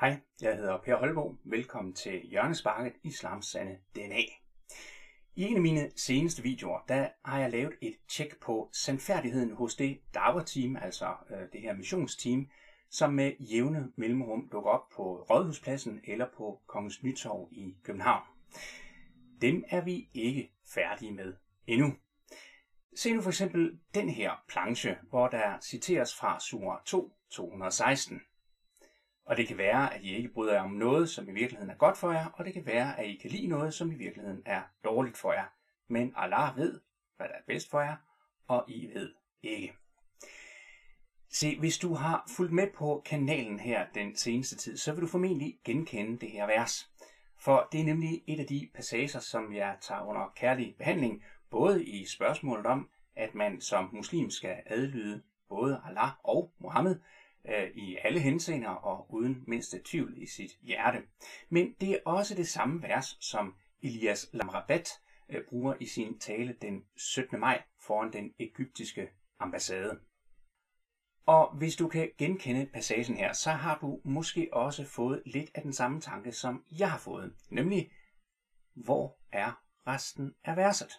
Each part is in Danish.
Hej, jeg hedder Per Holbo. Velkommen til Hjørnesparket Islams Sande DNA. I en af mine seneste videoer, der har jeg lavet et tjek på sandfærdigheden hos det Dawa-team, altså øh, det her missionsteam, som med jævne mellemrum dukker op på Rådhuspladsen eller på Kongens Nytorv i København. Dem er vi ikke færdige med endnu. Se nu for eksempel den her planche, hvor der citeres fra sur 2, 216. Og det kan være, at I ikke bryder jer om noget, som i virkeligheden er godt for jer, og det kan være, at I kan lide noget, som i virkeligheden er dårligt for jer. Men Allah ved, hvad der er bedst for jer, og I ved ikke. Se, hvis du har fulgt med på kanalen her den seneste tid, så vil du formentlig genkende det her vers. For det er nemlig et af de passager, som jeg tager under kærlig behandling, både i spørgsmålet om, at man som muslim skal adlyde både Allah og Mohammed, alle henseender og uden mindste tvivl i sit hjerte. Men det er også det samme vers, som Elias Lamrabat øh, bruger i sin tale den 17. maj foran den egyptiske ambassade. Og hvis du kan genkende passagen her, så har du måske også fået lidt af den samme tanke, som jeg har fået, nemlig, hvor er resten af verset?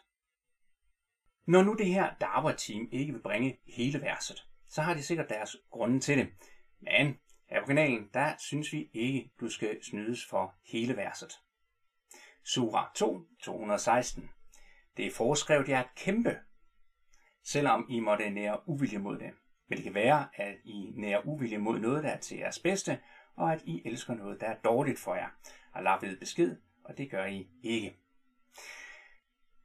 Når nu det her Darwa-team ikke vil bringe hele verset, så har de sikkert deres grunde til det. Men her på kanalen, der synes vi ikke, du skal snydes for hele verset. Sura 2, 216. Det er foreskrevet jer at kæmpe, selvom I måtte nære uvilje mod det. Men det kan være, at I nærer uvilje mod noget, der er til jeres bedste, og at I elsker noget, der er dårligt for jer. Allah ved besked, og det gør I ikke.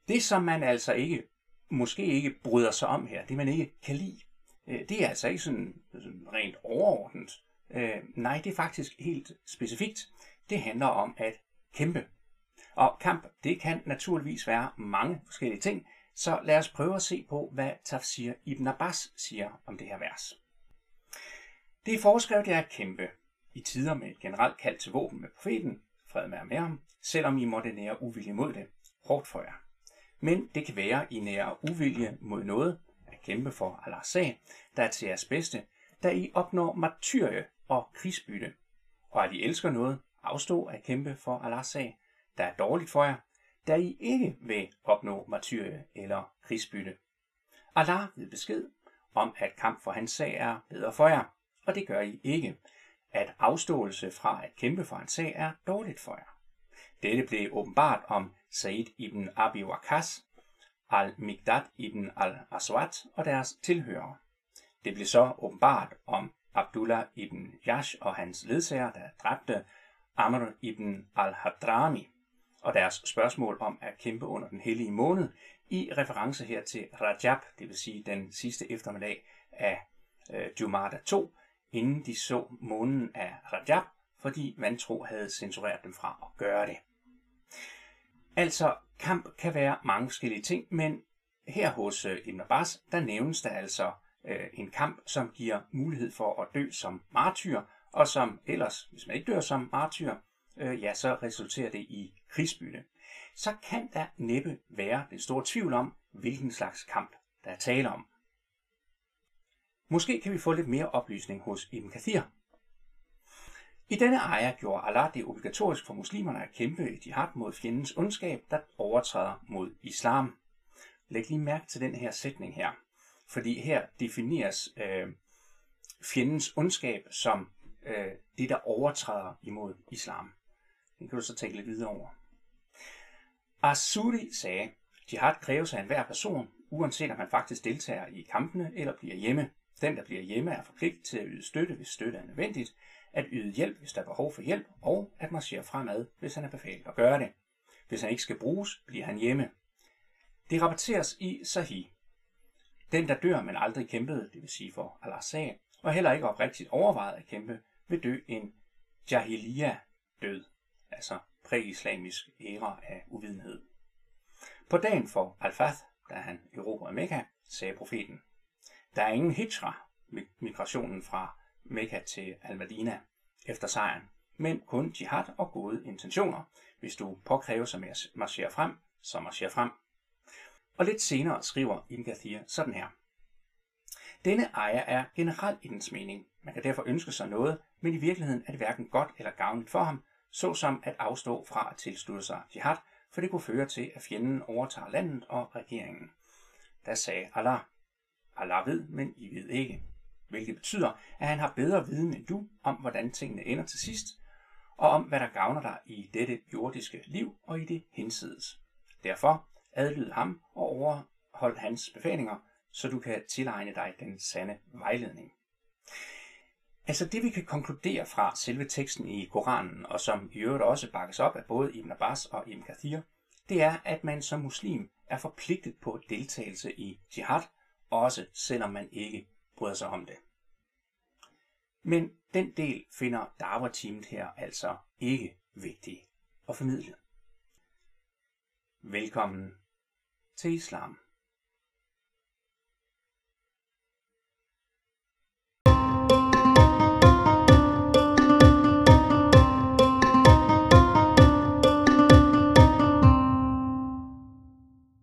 Det, som man altså ikke, måske ikke bryder sig om her, det man ikke kan lide, øh, det er altså ikke sådan, sådan rent overordnet. Øh, nej, det er faktisk helt specifikt. Det handler om at kæmpe. Og kamp, det kan naturligvis være mange forskellige ting, så lad os prøve at se på, hvad Tafsir Ibn Abbas siger om det her vers. Det er foreskrevet jer at kæmpe i tider med et generelt kald til våben med profeten, fred med med ham, selvom I måtte nære uvilje mod det, hårdt for jer. Men det kan være, I nære uvilje mod noget, at kæmpe for Allahs sag, der er til jeres bedste, da I opnår martyrie og krigsbytte, og at I elsker noget, afstå at kæmpe for Allahs sag, der er dårligt for jer, da I ikke vil opnå martyrie eller krigsbytte. Allah ved besked om, at kamp for hans sag er bedre for jer, og det gør I ikke. At afståelse fra at kæmpe for hans sag er dårligt for jer. Dette blev åbenbart om Said ibn Abi Waqas, al-Migdad ibn al-Aswad og deres tilhørere. Det blev så åbenbart om Abdullah ibn Jash og hans ledsager, der dræbte Amr ibn al-Hadrami og deres spørgsmål om at kæmpe under den hellige måned i reference her til Rajab, det vil sige den sidste eftermiddag af øh, Jumada 2, inden de så månen af Rajab, fordi vantro havde censureret dem fra at gøre det. Altså, kamp kan være mange forskellige ting, men her hos øh, Ibn Abbas, der nævnes der altså øh, en kamp, som giver mulighed for at dø som martyr, og som ellers, hvis man ikke dør som martyr, øh, ja, så resulterer det i krigsbytte. Så kan der næppe være den store tvivl om, hvilken slags kamp der er tale om. Måske kan vi få lidt mere oplysning hos Ibn Kathir. I denne ejer gjorde Allah det obligatorisk for muslimerne at kæmpe i jihad mod fjendens ondskab, der overtræder mod islam. Læg lige mærke til den her sætning her, fordi her defineres øh, fjendens ondskab som øh, det, der overtræder imod islam. Den kan du så tænke lidt videre over. Asuri sagde, jihad kræves af enhver person, uanset om man faktisk deltager i kampene eller bliver hjemme. Den, der bliver hjemme, er forpligtet til at yde støtte, hvis støtte er nødvendigt, at yde hjælp, hvis der er behov for hjælp, og at marchere fremad, hvis han er befalet at gøre det. Hvis han ikke skal bruges, bliver han hjemme. Det rapporteres i Sahih. Den, der dør, men aldrig kæmpede, det vil sige for Allahs sag, og heller ikke oprigtigt overvejede at kæmpe, vil dø en jahiliya død, altså præislamisk æra af uvidenhed. På dagen for Al-Fath, da han erobrede Mekka, sagde profeten, der er ingen hijra, migrationen fra Mekka til Al-Madina efter sejren, men kun jihad og gode intentioner. Hvis du påkræver sig med at marchere frem, så marcher frem. Og lidt senere skriver Ibn Kathir sådan her. Denne ejer er generelt i dens mening. Man kan derfor ønske sig noget, men i virkeligheden er det hverken godt eller gavnligt for ham, såsom at afstå fra at tilslutte sig jihad, for det kunne føre til, at fjenden overtager landet og regeringen. Da sagde Allah, Allah ved, men I ved ikke. Hvilket betyder, at han har bedre viden end du om, hvordan tingene ender til sidst, og om, hvad der gavner dig i dette jordiske liv og i det hinsides. Derfor adlyd ham og overhold hans befalinger, så du kan tilegne dig den sande vejledning. Altså det vi kan konkludere fra selve teksten i Koranen, og som i øvrigt også bakkes op af både Ibn Abbas og Ibn Kathir, det er, at man som muslim er forpligtet på deltagelse i jihad, også selvom man ikke bryder sig om det. Men den del finder Dawa-teamet her altså ikke vigtig at formidle. Velkommen til islam.